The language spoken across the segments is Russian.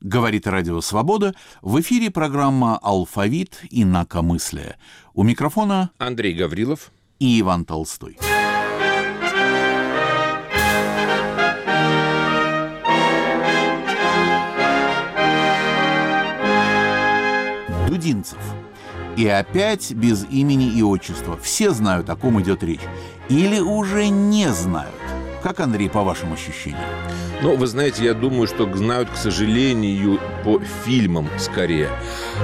Говорит Радио Свобода. В эфире программа «Алфавит» и «Инакомыслие». У микрофона Андрей Гаврилов и Иван Толстой. Дудинцев. И опять без имени и отчества. Все знают, о ком идет речь. Или уже не знают. Как, Андрей, по вашим ощущениям? Ну, вы знаете, я думаю, что знают, к сожалению, по фильмам скорее.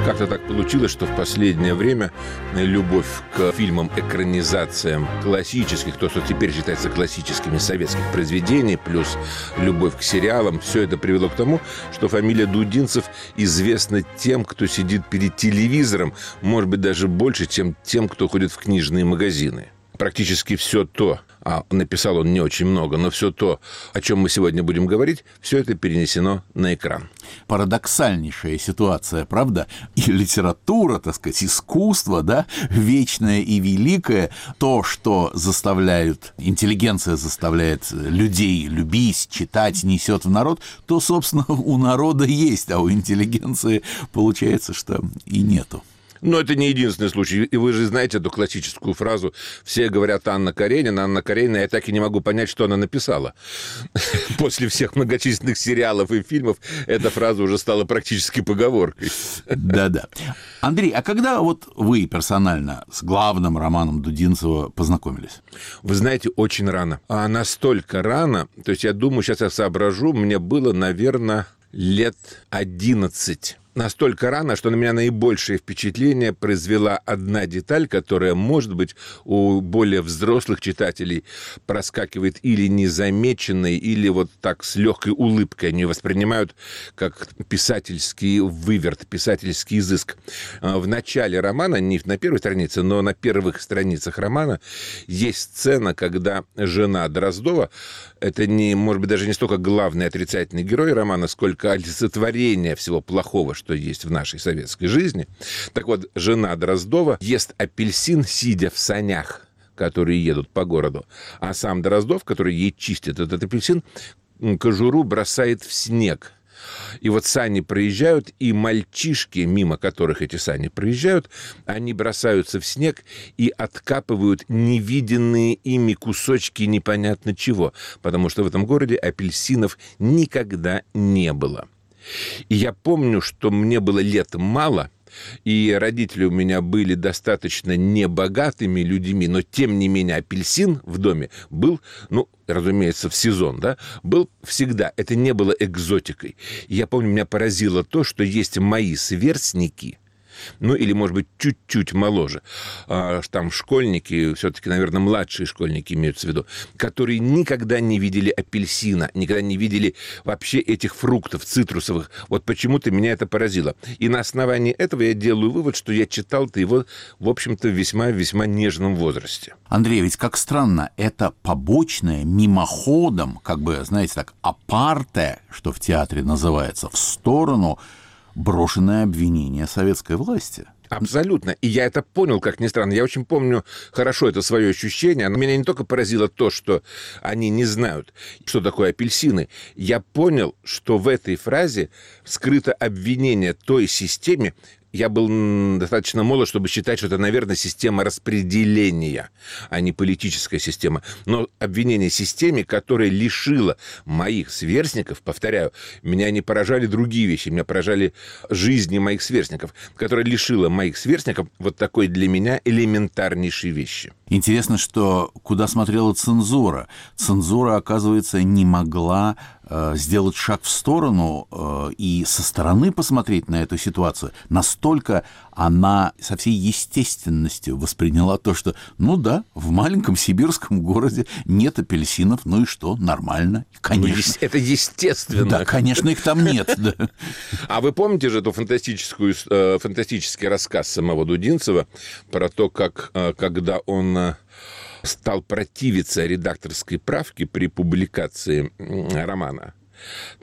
Как-то так получилось, что в последнее время любовь к фильмам, экранизациям классических, то, что теперь считается классическими советских произведений, плюс любовь к сериалам, все это привело к тому, что фамилия Дудинцев известна тем, кто сидит перед телевизором, может быть, даже больше, чем тем, кто ходит в книжные магазины практически все то, а написал он не очень много, но все то, о чем мы сегодня будем говорить, все это перенесено на экран. Парадоксальнейшая ситуация, правда? И литература, так сказать, искусство, да, вечное и великое, то, что заставляет, интеллигенция заставляет людей любить, читать, несет в народ, то, собственно, у народа есть, а у интеллигенции получается, что и нету. Но это не единственный случай. И вы же знаете эту классическую фразу. Все говорят Анна Каренина, Анна Каренина. Я так и не могу понять, что она написала. После всех многочисленных сериалов и фильмов эта фраза уже стала практически поговоркой. Да-да. Андрей, а когда вот вы персонально с главным романом Дудинцева познакомились? Вы знаете, очень рано. А настолько рано, то есть я думаю, сейчас я соображу, мне было, наверное, лет 11 настолько рано, что на меня наибольшее впечатление произвела одна деталь, которая, может быть, у более взрослых читателей проскакивает или незамеченной, или вот так с легкой улыбкой. Они воспринимают как писательский выверт, писательский изыск. А, в начале романа, не на первой странице, но на первых страницах романа есть сцена, когда жена Дроздова, это не, может быть, даже не столько главный отрицательный герой романа, сколько олицетворение всего плохого, что есть в нашей советской жизни. Так вот, жена Дроздова ест апельсин, сидя в санях которые едут по городу, а сам Дроздов, который ей чистит этот апельсин, кожуру бросает в снег. И вот сани проезжают, и мальчишки, мимо которых эти сани проезжают, они бросаются в снег и откапывают невиденные ими кусочки непонятно чего, потому что в этом городе апельсинов никогда не было. И я помню, что мне было лет мало, и родители у меня были достаточно небогатыми людьми, но тем не менее апельсин в доме был, ну, разумеется, в сезон, да, был всегда. Это не было экзотикой. И я помню, меня поразило то, что есть мои сверстники – ну или, может быть, чуть-чуть моложе, а, там школьники, все-таки, наверное, младшие школьники имеются в виду, которые никогда не видели апельсина, никогда не видели вообще этих фруктов цитрусовых. Вот почему-то меня это поразило. И на основании этого я делаю вывод, что я читал-то его, в общем-то, в весьма-весьма нежном возрасте. Андрей, ведь как странно, это побочное, мимоходом, как бы, знаете, так, апарте, что в театре называется, в сторону брошенное обвинение советской власти. Абсолютно. И я это понял, как ни странно. Я очень помню хорошо это свое ощущение. Оно меня не только поразило то, что они не знают, что такое апельсины. Я понял, что в этой фразе скрыто обвинение той системе, я был достаточно молод, чтобы считать, что это, наверное, система распределения, а не политическая система. Но обвинение системе, которая лишила моих сверстников, повторяю, меня не поражали другие вещи, меня поражали жизни моих сверстников, которая лишила моих сверстников вот такой для меня элементарнейшей вещи. Интересно, что куда смотрела цензура. Цензура, оказывается, не могла сделать шаг в сторону э, и со стороны посмотреть на эту ситуацию, настолько она со всей естественностью восприняла то, что, ну да, в маленьком сибирском городе нет апельсинов, ну и что, нормально, конечно. Ну, это естественно. Да, конечно, их там нет. А вы помните же эту фантастическую, э, фантастический рассказ самого Дудинцева про то, как, когда он стал противиться редакторской правке при публикации романа.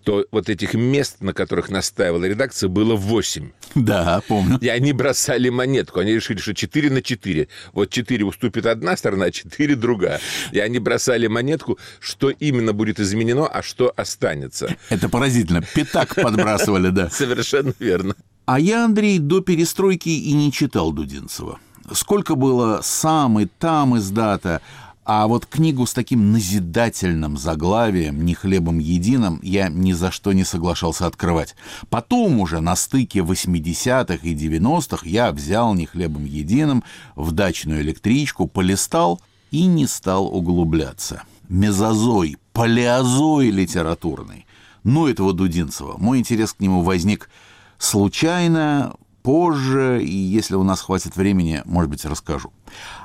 то вот этих мест, на которых настаивала редакция, было 8. Да, помню. И они бросали монетку. Они решили, что 4 на 4. Вот 4 уступит одна сторона, а 4 другая. И они бросали монетку, что именно будет изменено, а что останется. Это поразительно. Пятак подбрасывали, да. Совершенно верно. А я, Андрей, до перестройки и не читал Дудинцева. Сколько было сам и там издата, а вот книгу с таким назидательным заглавием «Не хлебом единым» я ни за что не соглашался открывать. Потом уже на стыке 80-х и 90-х я взял «Не хлебом единым» в дачную электричку, полистал и не стал углубляться. Мезозой, палеозой литературный. Ну, этого Дудинцева. Мой интерес к нему возник случайно, позже, и если у нас хватит времени, может быть, расскажу.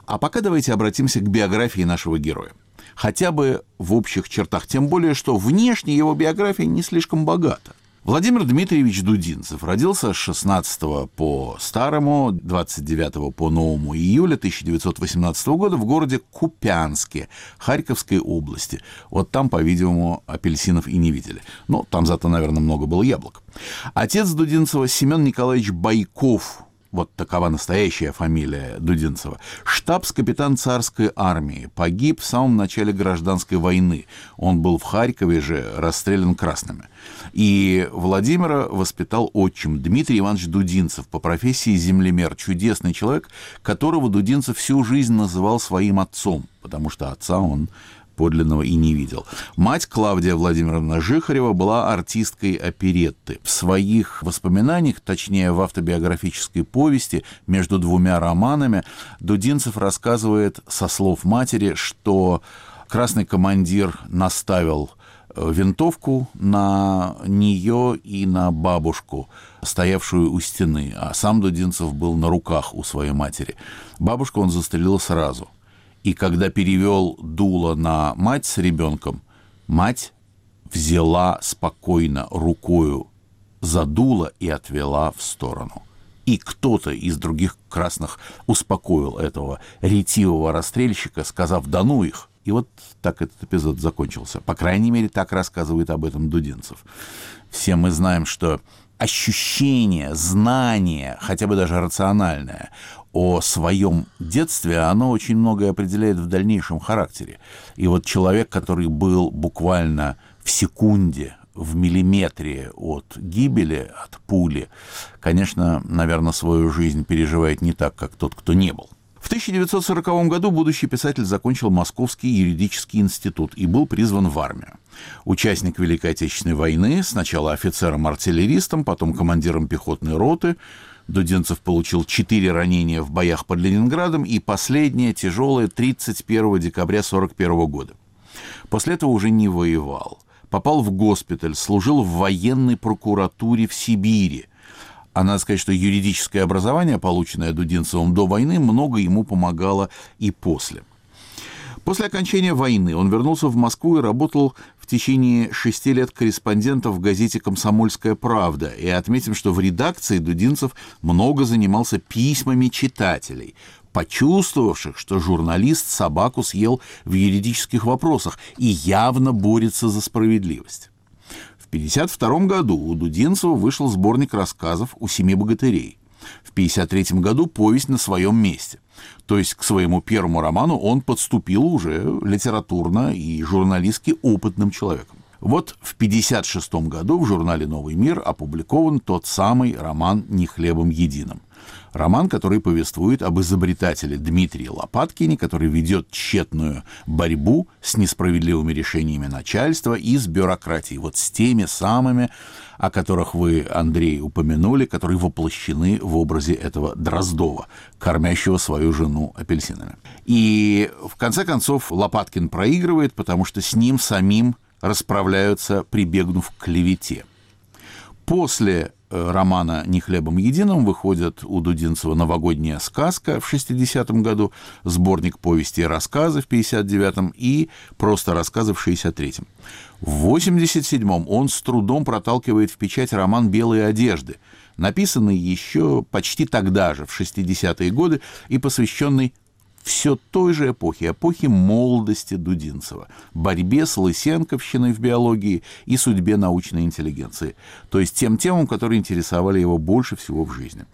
А пока давайте обратимся к биографии нашего героя. Хотя бы в общих чертах, тем более, что внешне его биография не слишком богата. Владимир Дмитриевич Дудинцев родился 16 по старому, 29 по новому июля 1918 года в городе Купянске Харьковской области. Вот там, по-видимому, апельсинов и не видели. Но там зато, наверное, много было яблок. Отец Дудинцева Семен Николаевич Байков, вот такова настоящая фамилия Дудинцева, штабс-капитан царской армии, погиб в самом начале гражданской войны. Он был в Харькове же расстрелян красными. И Владимира воспитал отчим Дмитрий Иванович Дудинцев по профессии землемер, чудесный человек, которого Дудинцев всю жизнь называл своим отцом, потому что отца он подлинного и не видел. Мать Клавдия Владимировна Жихарева была артисткой оперетты. В своих воспоминаниях, точнее в автобиографической повести между двумя романами, Дудинцев рассказывает со слов матери, что красный командир наставил э, винтовку на нее и на бабушку, стоявшую у стены, а сам Дудинцев был на руках у своей матери. Бабушку он застрелил сразу – и когда перевел дуло на мать с ребенком, мать взяла спокойно рукою за дуло и отвела в сторону. И кто-то из других красных успокоил этого ретивого расстрельщика, сказав «да ну их». И вот так этот эпизод закончился. По крайней мере, так рассказывает об этом Дудинцев. Все мы знаем, что ощущение, знание, хотя бы даже рациональное, о своем детстве, оно очень многое определяет в дальнейшем характере. И вот человек, который был буквально в секунде, в миллиметре от гибели, от пули, конечно, наверное, свою жизнь переживает не так, как тот, кто не был. В 1940 году будущий писатель закончил Московский юридический институт и был призван в армию. Участник Великой Отечественной войны, сначала офицером-артиллеристом, потом командиром пехотной роты, Дудинцев получил четыре ранения в боях под Ленинградом и последнее тяжелое 31 декабря 1941 года. После этого уже не воевал. Попал в госпиталь, служил в военной прокуратуре в Сибири. А надо сказать, что юридическое образование, полученное Дудинцевым до войны, много ему помогало и после. После окончания войны он вернулся в Москву и работал в течение шести лет корреспондентом в газете «Комсомольская правда». И отметим, что в редакции Дудинцев много занимался письмами читателей, почувствовавших, что журналист собаку съел в юридических вопросах и явно борется за справедливость. В 1952 году у Дудинцева вышел сборник рассказов «У семи богатырей». В 1953 году повесть на своем месте. То есть к своему первому роману он подступил уже литературно и журналистски опытным человеком. Вот в 1956 году в журнале «Новый мир» опубликован тот самый роман «Не хлебом единым». Роман, который повествует об изобретателе Дмитрии Лопаткине, который ведет тщетную борьбу с несправедливыми решениями начальства и с бюрократией, вот с теми самыми, о которых вы, Андрей, упомянули, которые воплощены в образе этого Дроздова, кормящего свою жену апельсинами. И в конце концов Лопаткин проигрывает, потому что с ним самим расправляются, прибегнув к клевете. После романа «Не хлебом единым» выходит у Дудинцева «Новогодняя сказка» в 60-м году, сборник повести и рассказы в 59-м и просто рассказы в 63-м. В 87-м он с трудом проталкивает в печать роман «Белые одежды», написанный еще почти тогда же, в 60-е годы, и посвященный все той же эпохи, эпохи молодости Дудинцева, борьбе с лысенковщиной в биологии и судьбе научной интеллигенции, то есть тем темам, которые интересовали его больше всего в жизни.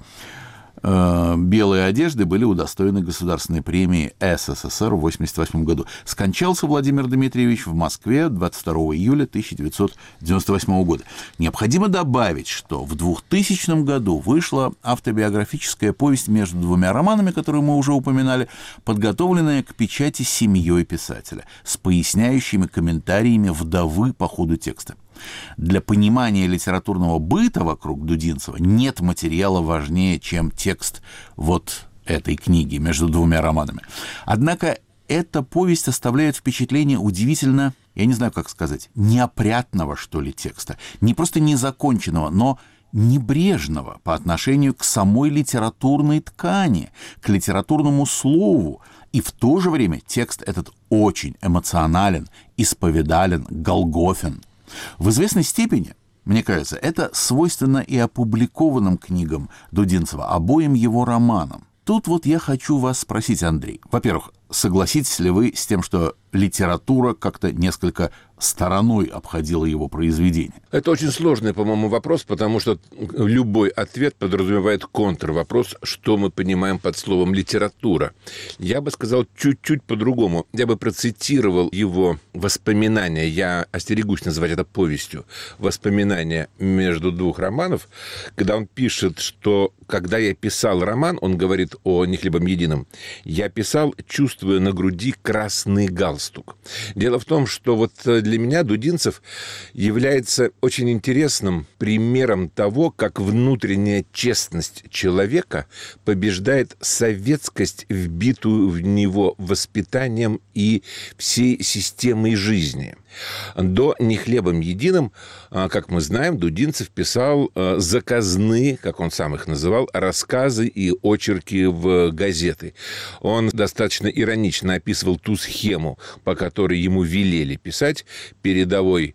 Э, белые одежды были удостоены государственной премии СССР в 1988 году. Скончался Владимир Дмитриевич в Москве 22 июля 1998 года. Необходимо добавить, что в 2000 году вышла автобиографическая повесть между двумя романами, которые мы уже упоминали, подготовленная к печати семьей писателя, с поясняющими комментариями вдовы по ходу текста. Для понимания литературного быта вокруг Дудинцева нет материала важнее, чем текст вот этой книги между двумя романами. Однако эта повесть оставляет впечатление удивительно, я не знаю, как сказать, неопрятного, что ли, текста. Не просто незаконченного, но небрежного по отношению к самой литературной ткани, к литературному слову. И в то же время текст этот очень эмоционален, исповедален, голгофен – в известной степени, мне кажется, это свойственно и опубликованным книгам Дудинцева, обоим его романам. Тут вот я хочу вас спросить, Андрей. Во-первых, согласитесь ли вы с тем, что литература как-то несколько стороной обходила его произведение? Это очень сложный, по-моему, вопрос, потому что любой ответ подразумевает контрвопрос, что мы понимаем под словом «литература». Я бы сказал чуть-чуть по-другому. Я бы процитировал его воспоминания, я остерегусь называть это повестью, воспоминания между двух романов, когда он пишет, что когда я писал роман, он говорит о «Не хлебом едином», я писал, чувствуя на груди красный галстук. Дело в том, что вот для для меня Дудинцев является очень интересным примером того, как внутренняя честность человека побеждает советскость, вбитую в него воспитанием и всей системой жизни. До «Не хлебом единым», а, как мы знаем, Дудинцев писал а, заказные, как он сам их называл, рассказы и очерки в газеты. Он достаточно иронично описывал ту схему, по которой ему велели писать, передовой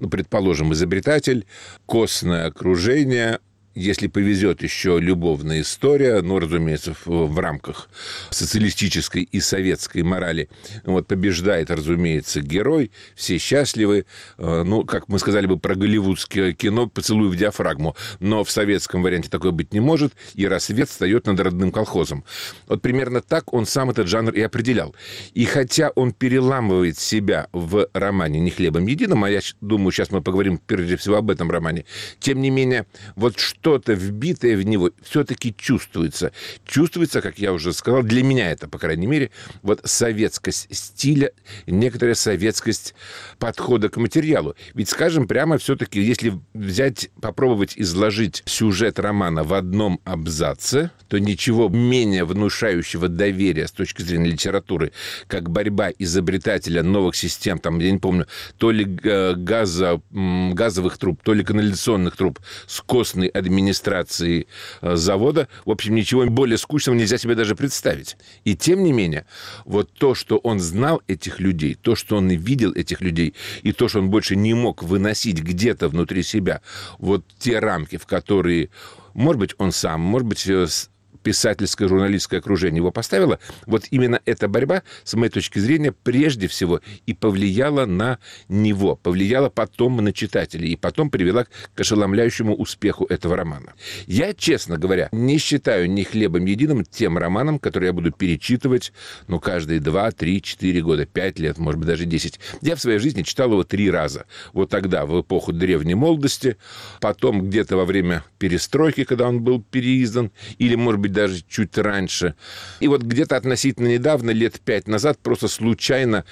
ну, предположим, изобретатель, костное окружение, если повезет, еще любовная история, ну, разумеется, в, в рамках социалистической и советской морали. Вот побеждает, разумеется, герой, все счастливы. Э, ну, как мы сказали бы про голливудское кино, поцелуй в диафрагму. Но в советском варианте такое быть не может, и рассвет встает над родным колхозом. Вот примерно так он сам этот жанр и определял. И хотя он переламывает себя в романе «Не хлебом единым», а я думаю, сейчас мы поговорим прежде всего об этом романе, тем не менее, вот что что-то вбитое в него все-таки чувствуется. Чувствуется, как я уже сказал, для меня это, по крайней мере, вот советскость стиля, некоторая советскость подхода к материалу. Ведь, скажем прямо, все-таки, если взять, попробовать изложить сюжет романа в одном абзаце, то ничего менее внушающего доверия с точки зрения литературы, как борьба изобретателя новых систем, там, я не помню, то ли газа, газовых труб, то ли канализационных труб с костной администрацией, администрации э, завода. В общем, ничего более скучного нельзя себе даже представить. И тем не менее, вот то, что он знал этих людей, то, что он видел этих людей, и то, что он больше не мог выносить где-то внутри себя, вот те рамки, в которые может быть, он сам, может быть, э, писательское, журналистское окружение его поставило, вот именно эта борьба, с моей точки зрения, прежде всего и повлияла на него, повлияла потом на читателей, и потом привела к ошеломляющему успеху этого романа. Я, честно говоря, не считаю ни хлебом единым тем романом, который я буду перечитывать, ну, каждые два, три, четыре года, пять лет, может быть, даже десять. Я в своей жизни читал его три раза. Вот тогда, в эпоху древней молодости, потом где-то во время перестройки, когда он был переиздан, или, может быть, быть, даже чуть раньше. И вот где-то относительно недавно, лет пять назад, просто случайно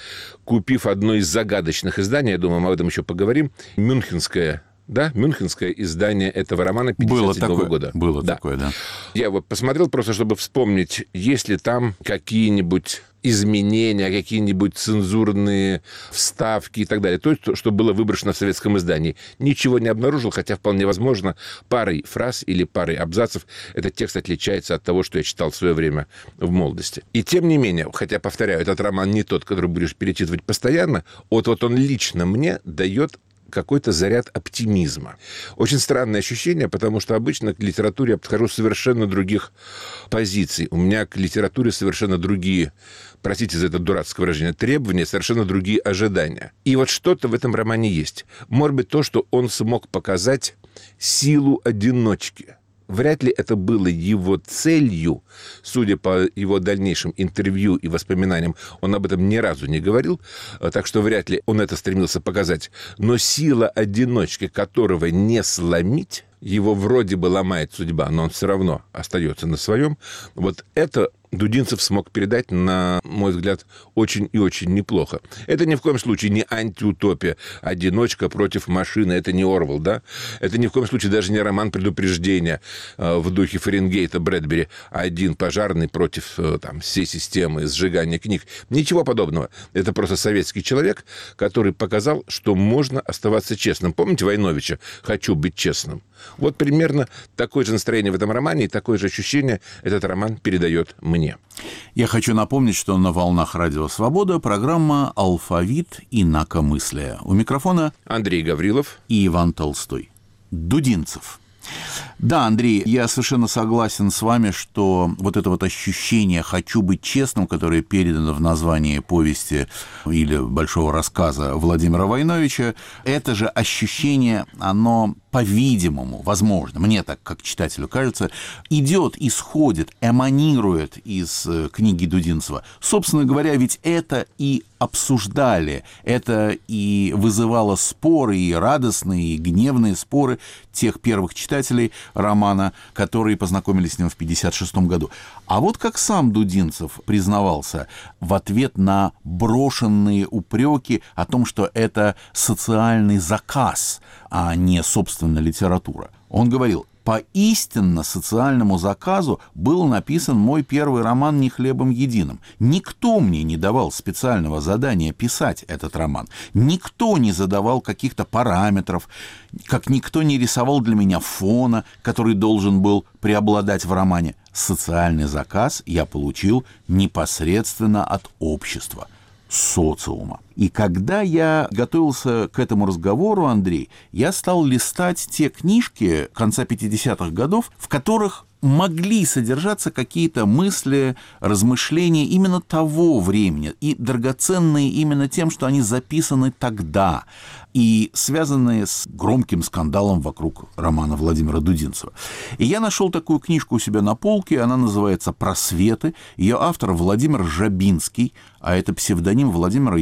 купив одно из загадочных изданий, я думаю, мы об этом еще поговорим, Мюнхенское да, мюнхенское издание этого романа 57 -го года. Было да. такое, да. Я вот посмотрел просто, чтобы вспомнить, есть ли там какие-нибудь изменения, какие-нибудь цензурные вставки и так далее. То, что было выброшено в советском издании. Ничего не обнаружил, хотя вполне возможно парой фраз или парой абзацев этот текст отличается от того, что я читал в свое время в молодости. И тем не менее, хотя, повторяю, этот роман не тот, который будешь перечитывать постоянно, вот, вот он лично мне дает какой-то заряд оптимизма. Очень странное ощущение, потому что обычно к литературе я подхожу совершенно других позиций. У меня к литературе совершенно другие, простите за это дурацкое выражение, требования, совершенно другие ожидания. И вот что-то в этом романе есть. Может быть, то, что он смог показать силу одиночки – Вряд ли это было его целью, судя по его дальнейшим интервью и воспоминаниям, он об этом ни разу не говорил, э, так что вряд ли он это стремился показать. Но сила одиночки, которого не сломить, его вроде бы ломает судьба, но он все равно остается на своем. Вот это Дудинцев смог передать, на мой взгляд, очень и очень неплохо. Это ни в коем случае не антиутопия, одиночка против машины, это не Орвал, да? Это ни в коем случае даже не роман предупреждения э, в духе Фаренгейта Брэдбери, один пожарный против э, там, всей системы сжигания книг. Ничего подобного. Это просто советский человек, который показал, что можно оставаться честным. Помните Войновича «Хочу быть честным»? Вот примерно такое же настроение в этом романе и такое же ощущение этот роман передает мне. Я хочу напомнить, что на «Волнах Радио Свобода» программа «Алфавит. Инакомыслие». У микрофона Андрей Гаврилов и Иван Толстой. Дудинцев – да, Андрей, я совершенно согласен с вами, что вот это вот ощущение «хочу быть честным», которое передано в названии повести или большого рассказа Владимира Войновича, это же ощущение, оно по-видимому, возможно, мне так как читателю кажется, идет, исходит, эманирует из э, книги Дудинцева. Собственно говоря, ведь это и обсуждали, это и вызывало споры, и радостные, и гневные споры тех первых читателей романа, которые познакомились с ним в 1956 году. А вот как сам Дудинцев признавался в ответ на брошенные упреки о том, что это социальный заказ, а не, собственно, литература. Он говорил, по истинно социальному заказу был написан мой первый роман «Не хлебом единым». Никто мне не давал специального задания писать этот роман. Никто не задавал каких-то параметров, как никто не рисовал для меня фона, который должен был преобладать в романе. Социальный заказ я получил непосредственно от общества – социума. И когда я готовился к этому разговору, Андрей, я стал листать те книжки конца 50-х годов, в которых могли содержаться какие-то мысли, размышления именно того времени и драгоценные именно тем, что они записаны тогда и связанные с громким скандалом вокруг романа Владимира Дудинцева. И я нашел такую книжку у себя на полке, она называется «Просветы». Ее автор Владимир Жабинский, а это псевдоним Владимира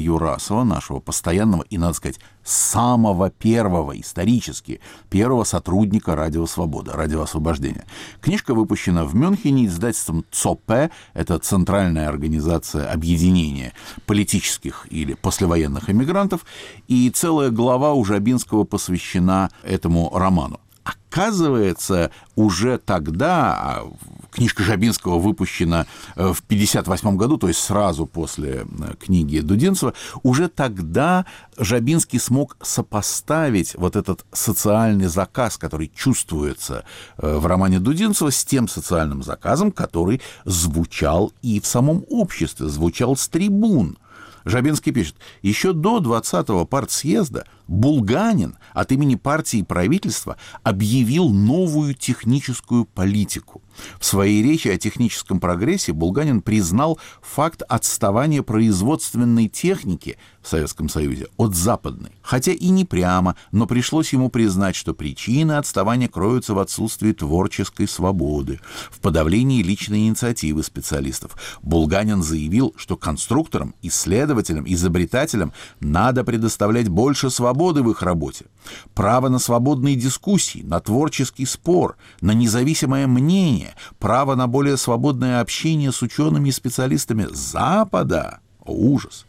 Юрасова, нашего постоянного и, надо сказать, самого первого, исторически, первого сотрудника «Радио Свобода», «Радио Освобождения». Книжка выпущена в Мюнхене издательством ЦОП, это Центральная организация объединения политических или послевоенных эмигрантов, и целая глава у Жабинского посвящена этому роману. Оказывается, уже тогда, а книжка Жабинского выпущена э, в 1958 году, то есть сразу после э, книги Дудинцева, уже тогда Жабинский смог сопоставить вот этот социальный заказ, который чувствуется э, в романе Дудинцева, с тем социальным заказом, который звучал и в самом обществе, звучал с трибун. Жабинский пишет, еще до 20-го партсъезда Булганин от имени партии и правительства объявил новую техническую политику. В своей речи о техническом прогрессе Булганин признал факт отставания производственной техники в Советском Союзе от западной. Хотя и не прямо, но пришлось ему признать, что причины отставания кроются в отсутствии творческой свободы, в подавлении личной инициативы специалистов. Булганин заявил, что конструкторам, исследователям, изобретателям надо предоставлять больше свободы свободы в их работе, право на свободные дискуссии, на творческий спор, на независимое мнение, право на более свободное общение с учеными и специалистами Запада. ужас.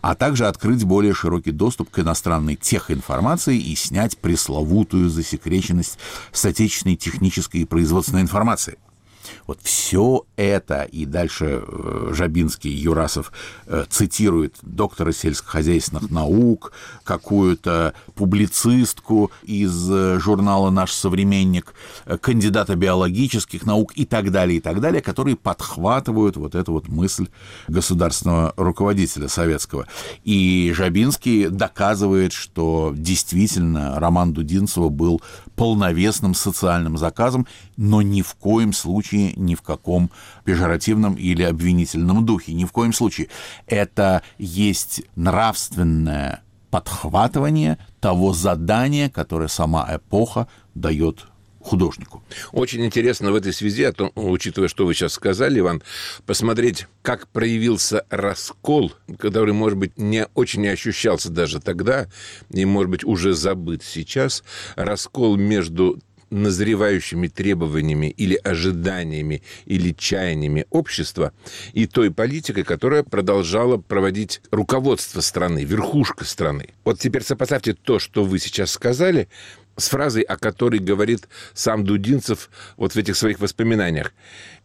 А также открыть более широкий доступ к иностранной техинформации и снять пресловутую засекреченность с отечественной технической и производственной информации. Вот все это, и дальше э, Жабинский, Юрасов э, цитирует доктора сельскохозяйственных наук, какую-то публицистку из э, журнала «Наш современник», кандидата биологических наук и так далее, и так далее, которые подхватывают вот эту вот мысль государственного руководителя советского. И Жабинский доказывает, что действительно роман Дудинцева был полновесным социальным заказом, но ни в коем случае, ни в каком пежоративном или обвинительном духе, ни в коем случае. Это есть нравственное подхватывание того задания, которое сама эпоха дает художнику. Очень интересно в этой связи, а то, учитывая, что вы сейчас сказали, Иван, посмотреть, как проявился раскол, который, может быть, не очень ощущался даже тогда, и, может быть, уже забыт сейчас, раскол между назревающими требованиями или ожиданиями или чаяниями общества и той политикой, которая продолжала проводить руководство страны, верхушка страны. Вот теперь сопоставьте то, что вы сейчас сказали, с фразой, о которой говорит сам Дудинцев вот в этих своих воспоминаниях.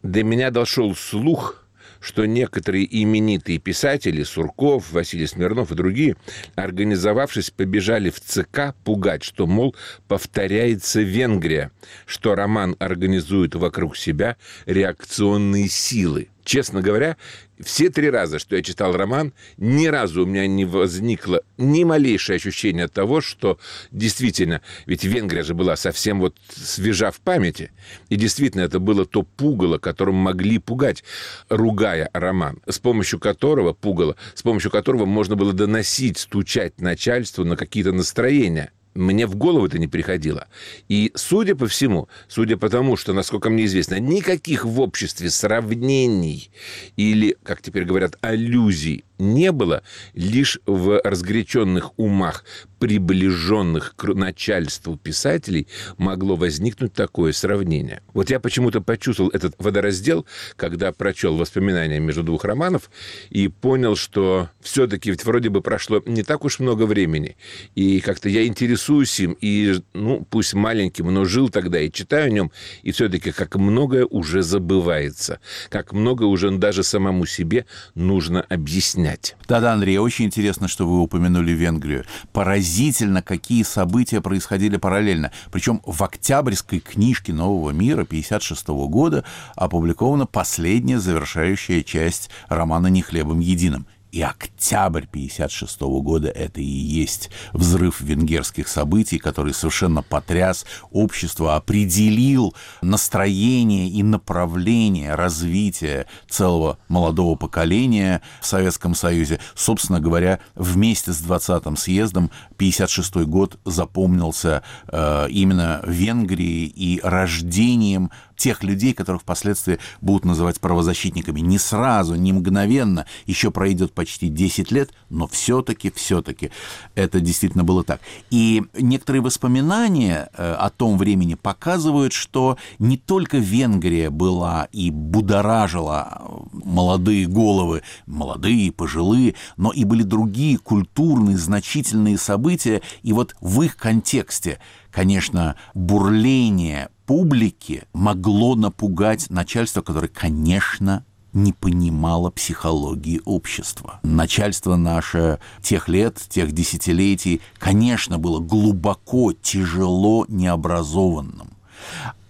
«До меня дошел слух, что некоторые именитые писатели, Сурков, Василий Смирнов и другие, организовавшись, побежали в ЦК пугать, что, мол, повторяется Венгрия, что роман организует вокруг себя реакционные силы. Честно говоря, все три раза, что я читал роман, ни разу у меня не возникло ни малейшее ощущение того, что действительно, ведь Венгрия же была совсем вот свежа в памяти, и действительно это было то пугало, которым могли пугать, ругая роман, с помощью которого, пугало, с помощью которого можно было доносить, стучать начальству на какие-то настроения – мне в голову это не приходило. И, судя по всему, судя по тому, что, насколько мне известно, никаких в обществе сравнений или, как теперь говорят, аллюзий не было, лишь в разгоряченных умах приближенных к начальству писателей могло возникнуть такое сравнение. Вот я почему-то почувствовал этот водораздел, когда прочел воспоминания между двух романов и понял, что все-таки ведь вроде бы прошло не так уж много времени, и как-то я интересуюсь им, и, ну, пусть маленьким, но жил тогда и читаю о нем, и все-таки как многое уже забывается, как много уже даже самому себе нужно объяснять. Да-да, Андрей, очень интересно, что вы упомянули Венгрию. Поразительно, какие события происходили параллельно. Причем в октябрьской книжке «Нового мира» 1956 года опубликована последняя завершающая часть романа «Не хлебом единым». И октябрь 1956 года — это и есть взрыв венгерских событий, который совершенно потряс общество, определил настроение и направление развития целого молодого поколения в Советском Союзе. Собственно говоря, вместе с 20-м съездом 1956 год запомнился э, именно Венгрией и рождением тех людей, которых впоследствии будут называть правозащитниками. Не сразу, не мгновенно, еще пройдет почти 10 лет, но все-таки, все-таки это действительно было так. И некоторые воспоминания э, о том времени показывают, что не только Венгрия была и будоражила молодые головы, молодые, пожилые, но и были другие культурные значительные события, и вот в их контексте конечно, бурление публики могло напугать начальство, которое, конечно, не понимало психологии общества. Начальство наше тех лет, тех десятилетий, конечно, было глубоко, тяжело необразованным.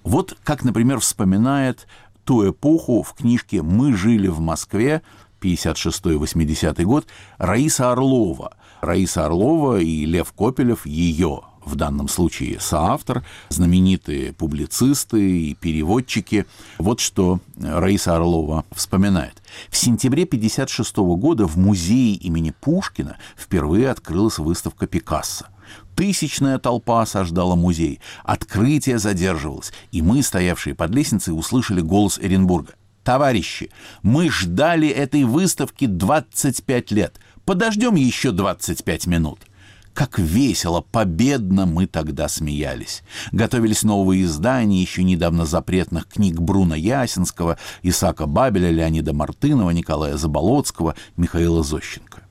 Вот как, например, вспоминает ту эпоху в книжке «Мы жили в Москве» 56-80 год Раиса Орлова. Раиса Орлова и Лев Копелев, ее в данном случае соавтор, знаменитые публицисты и переводчики. Вот что Раиса Орлова вспоминает. В сентябре 1956 года в музее имени Пушкина впервые открылась выставка Пикассо. Тысячная толпа осаждала музей. Открытие задерживалось, и мы, стоявшие под лестницей, услышали голос Эренбурга. «Товарищи, мы ждали этой выставки 25 лет. Подождем еще 25 минут». Как весело, победно мы тогда смеялись. Готовились новые издания еще недавно запретных книг Бруна Ясинского, Исаака Бабеля, Леонида Мартынова, Николая Заболоцкого, Михаила Зощенко.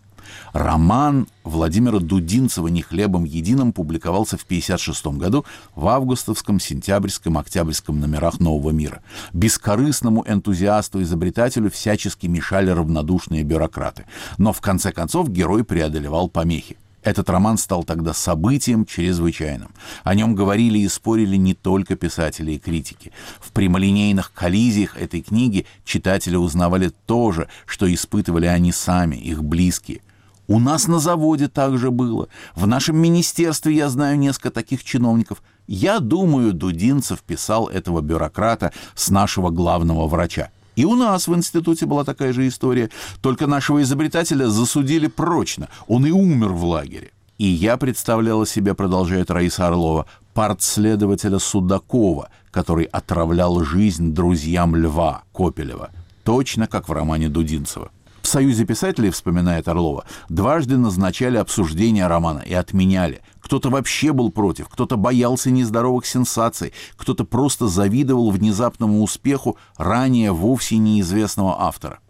Роман Владимира Дудинцева «Не хлебом единым» публиковался в 1956 году в августовском, сентябрьском, октябрьском номерах «Нового мира». Бескорыстному энтузиасту-изобретателю всячески мешали равнодушные бюрократы. Но в конце концов герой преодолевал помехи. Этот роман стал тогда событием чрезвычайным. О нем говорили и спорили не только писатели и критики. В прямолинейных коллизиях этой книги читатели узнавали то же, что испытывали они сами, их близкие. У нас на заводе также было. В нашем министерстве я знаю несколько таких чиновников. Я думаю, Дудинцев писал этого бюрократа с нашего главного врача. И у нас в институте была такая же история, только нашего изобретателя засудили прочно, он и умер в лагере. И я представляла себе, продолжает Раиса Орлова, партследователя Судакова, который отравлял жизнь друзьям Льва Копелева, точно как в романе Дудинцева. В Союзе писателей, вспоминает Орлова, дважды назначали обсуждение романа и отменяли. Кто-то вообще был против, кто-то боялся нездоровых сенсаций, кто-то просто завидовал внезапному успеху ранее вовсе неизвестного автора.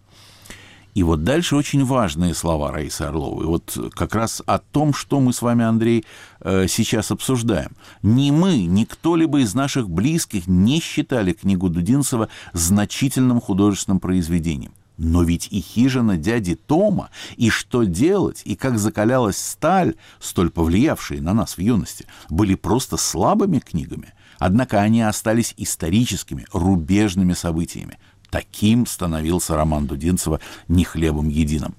И вот дальше очень важные слова Раисы Орловой. Вот как раз о том, что мы с вами, Андрей, э, сейчас обсуждаем. Ни мы, ни кто-либо из наших близких не считали книгу Дудинцева значительным художественным произведением. Но ведь и хижина дяди Тома, и что делать, и как закалялась сталь, столь повлиявшие на нас в юности, были просто слабыми книгами. Однако они остались историческими, рубежными событиями. Таким становился роман Дудинцева «Не хлебом единым».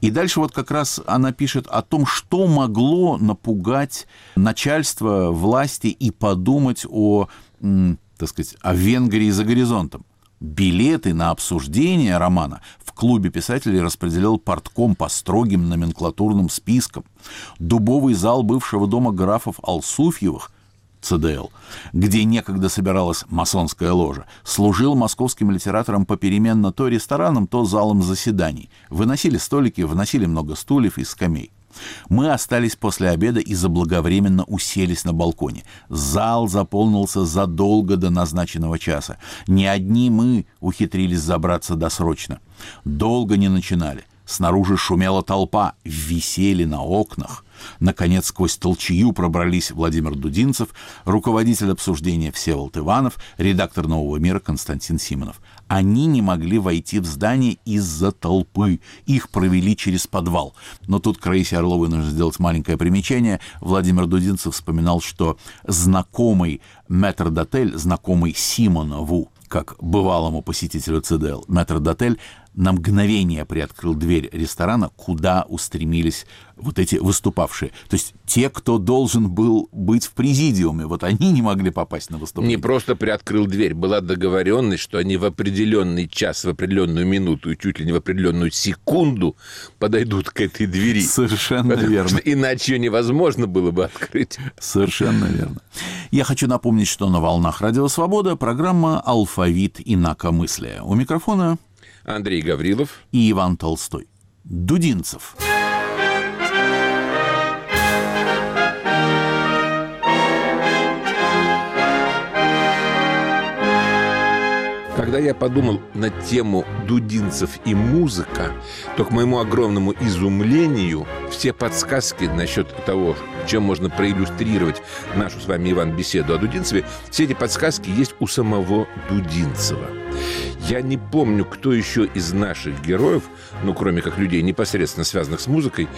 И дальше вот как раз она пишет о том, что могло напугать начальство власти и подумать о, так сказать, о Венгрии за горизонтом. Билеты на обсуждение романа в клубе писателей распределял портком по строгим номенклатурным спискам. Дубовый зал бывшего дома графов Алсуфьевых ЦДЛ, где некогда собиралась масонская ложа, служил московским литераторам попеременно то рестораном, то залом заседаний. Выносили столики, вносили много стульев и скамей. Мы остались после обеда и заблаговременно уселись на балконе. Зал заполнился задолго до назначенного часа. Не одни мы ухитрились забраться досрочно. Долго не начинали. Снаружи шумела толпа, висели на окнах. Наконец, сквозь толчью пробрались Владимир Дудинцев, руководитель обсуждения Всеволод Иванов, редактор «Нового мира» Константин Симонов. Они не могли войти в здание из-за толпы. Их провели через подвал. Но тут к Раисе Орловой нужно сделать маленькое примечание. Владимир Дудинцев вспоминал, что знакомый метрдотель, знакомый Симонову, как бывалому посетителю ЦДЛ, метрдотель на мгновение приоткрыл дверь ресторана, куда устремились вот эти выступавшие. То есть те, кто должен был быть в президиуме, вот они не могли попасть на выступление. Не просто приоткрыл дверь, была договоренность, что они в определенный час, в определенную минуту и чуть ли не в определенную секунду подойдут к этой двери. Совершенно верно. иначе ее невозможно было бы открыть. Совершенно верно. Я хочу напомнить, что на «Волнах Радио Свобода» программа «Алфавит инакомыслия». У микрофона Андрей Гаврилов и Иван Толстой. Дудинцев. Когда я подумал на тему дудинцев и музыка, то к моему огромному изумлению все подсказки насчет того, чем можно проиллюстрировать нашу с вами, Иван, беседу о Дудинцеве, все эти подсказки есть у самого Дудинцева. Я не помню, кто еще из наших героев, ну, кроме как людей, непосредственно связанных с музыкой,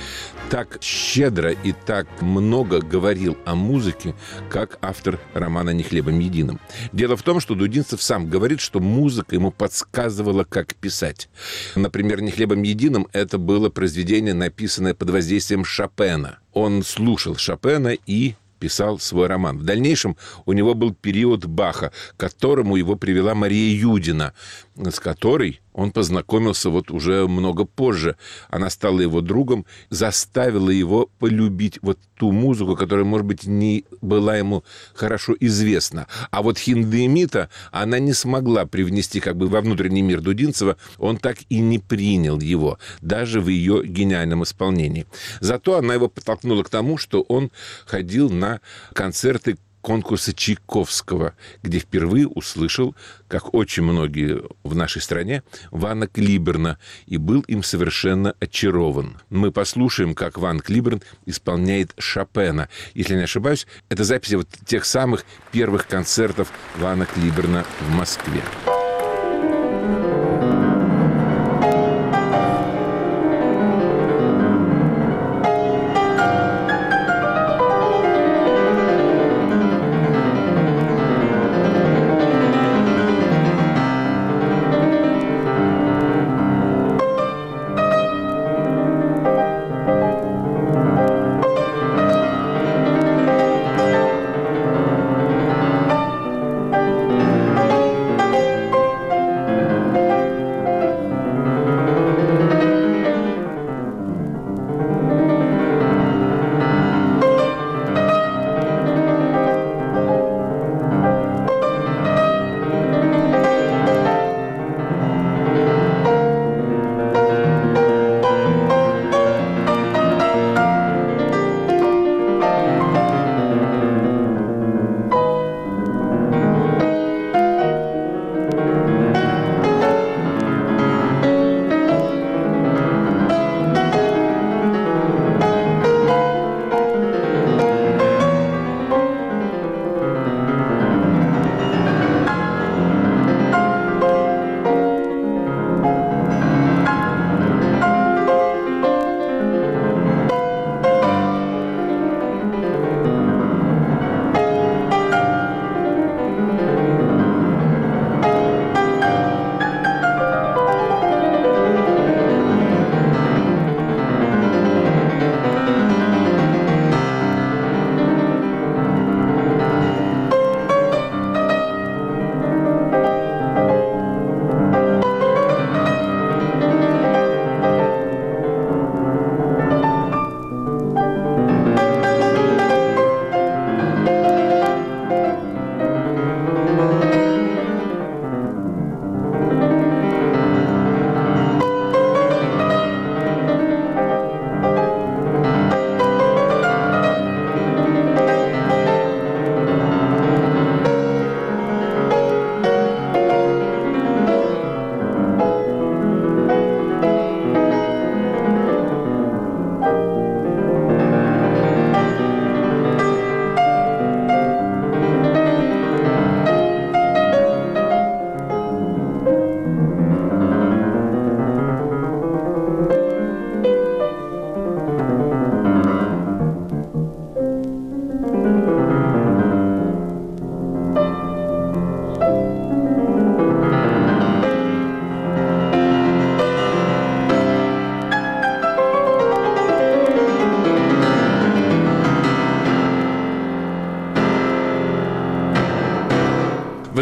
так щедро и так много говорил о музыке, как автор романа «Не хлебом единым». Дело в том, что Дудинцев сам говорит, что музыка ему подсказывала, как писать. Например, «Не хлебом единым» — это было произведение, написанное под воздействием Шопена. Он слушал Шопена и писал свой роман. В дальнейшем у него был период Баха, к которому его привела Мария Юдина, с которой он познакомился вот уже много позже. Она стала его другом, заставила его полюбить вот ту музыку, которая, может быть, не была ему хорошо известна. А вот Хиндемита она не смогла привнести как бы во внутренний мир Дудинцева. Он так и не принял его, даже в ее гениальном исполнении. Зато она его подтолкнула к тому, что он ходил на концерты конкурса Чайковского, где впервые услышал, как очень многие в нашей стране, Ванна Клиберна, и был им совершенно очарован. Мы послушаем, как Ван Клиберн исполняет Шопена. Если не ошибаюсь, это записи вот тех самых первых концертов Вана Клиберна в Москве. Вы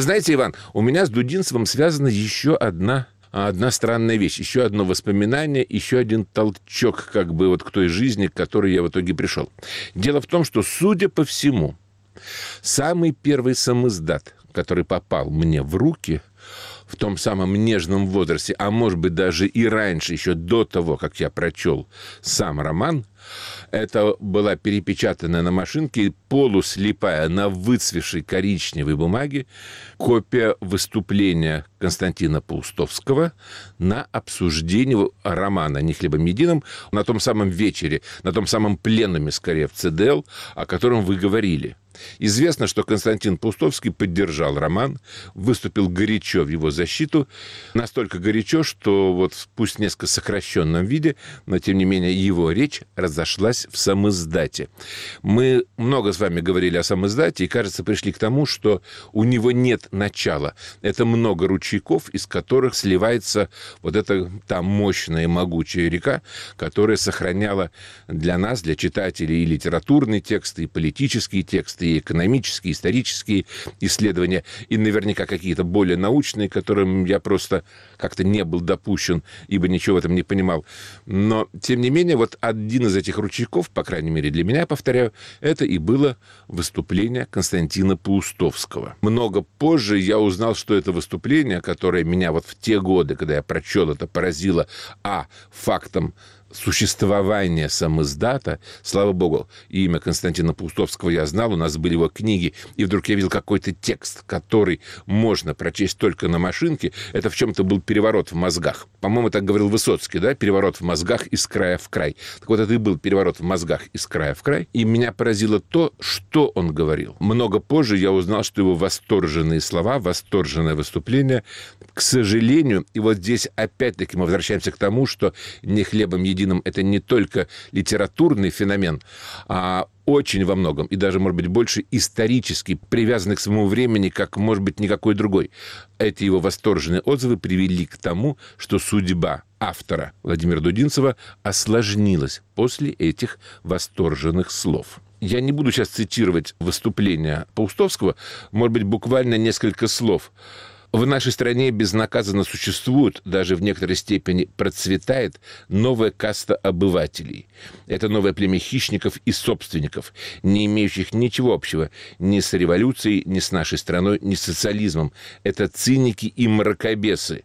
знаете, Иван, у меня с Дудинцевым связана еще одна одна странная вещь, еще одно воспоминание, еще один толчок как бы вот к той жизни, к которой я в итоге пришел. Дело в том, что, судя по всему, самый первый самоздат, который попал мне в руки в том самом нежном возрасте, а может быть даже и раньше, еще до того, как я прочел сам роман, это была перепечатанная на машинке полуслепая на выцвевшей коричневой бумаге копия выступления Константина Паустовского на обсуждение романа «Не хлебом единым» на том самом вечере, на том самом пленуме, скорее, в ЦДЛ, о котором вы говорили – Известно, что Константин Пустовский поддержал роман, выступил горячо в его защиту, настолько горячо, что вот пусть в несколько сокращенном виде, но тем не менее его речь разошлась в самоиздате. Мы много с вами говорили о самоиздате и, кажется, пришли к тому, что у него нет начала. Это много ручейков, из которых сливается вот эта та мощная могучая река, которая сохраняла для нас, для читателей и литературные тексты, и политические тексты, и экономические, исторические исследования, и наверняка какие-то более научные, которым я просто как-то не был допущен, ибо ничего в этом не понимал. Но, тем не менее, вот один из этих ручейков, по крайней мере для меня, повторяю, это и было выступление Константина Паустовского. Много позже я узнал, что это выступление, которое меня вот в те годы, когда я прочел это, поразило, а, фактом существования самоздата, слава богу, имя Константина Паустовского я знал, у нас были его книги, и вдруг я видел какой-то текст, который можно прочесть только на машинке, это в чем-то был переворот в мозгах. По-моему, так говорил Высоцкий, да, переворот в мозгах из края в край. Так вот, это и был переворот в мозгах из края в край, и меня поразило то, что он говорил. Много позже я узнал, что его восторженные слова, восторженное выступление, к сожалению, и вот здесь опять-таки мы возвращаемся к тому, что не хлебом единым единым это не только литературный феномен, а очень во многом, и даже, может быть, больше исторически привязанный к своему времени, как, может быть, никакой другой. Эти его восторженные отзывы привели к тому, что судьба автора Владимира Дудинцева осложнилась после этих восторженных слов. Я не буду сейчас цитировать выступление Паустовского, может быть, буквально несколько слов. В нашей стране безнаказанно существует, даже в некоторой степени процветает новая каста обывателей. Это новое племя хищников и собственников, не имеющих ничего общего ни с революцией, ни с нашей страной, ни с социализмом. Это циники и мракобесы,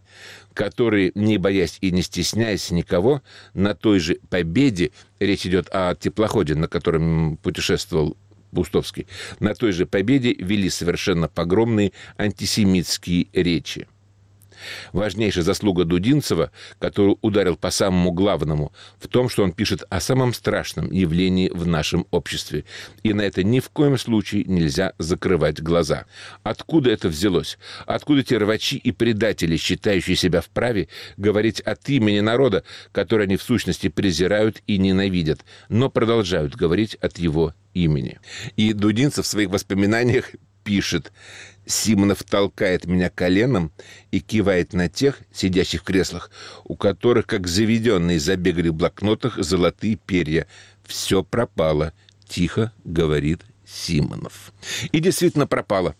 которые, не боясь и не стесняясь никого, на той же победе, речь идет о теплоходе, на котором путешествовал Бустовский, на той же победе вели совершенно погромные антисемитские речи. Важнейшая заслуга Дудинцева, который ударил по самому главному, в том, что он пишет о самом страшном явлении в нашем обществе. И на это ни в коем случае нельзя закрывать глаза. Откуда это взялось? Откуда те рвачи и предатели, считающие себя вправе, говорить от имени народа, который они в сущности презирают и ненавидят, но продолжают говорить от его имени. И Дудинцев в своих воспоминаниях пишет, Симонов толкает меня коленом и кивает на тех, сидящих в креслах, у которых, как заведенные, забегали в блокнотах золотые перья. Все пропало, тихо говорит Симонов. И действительно пропало.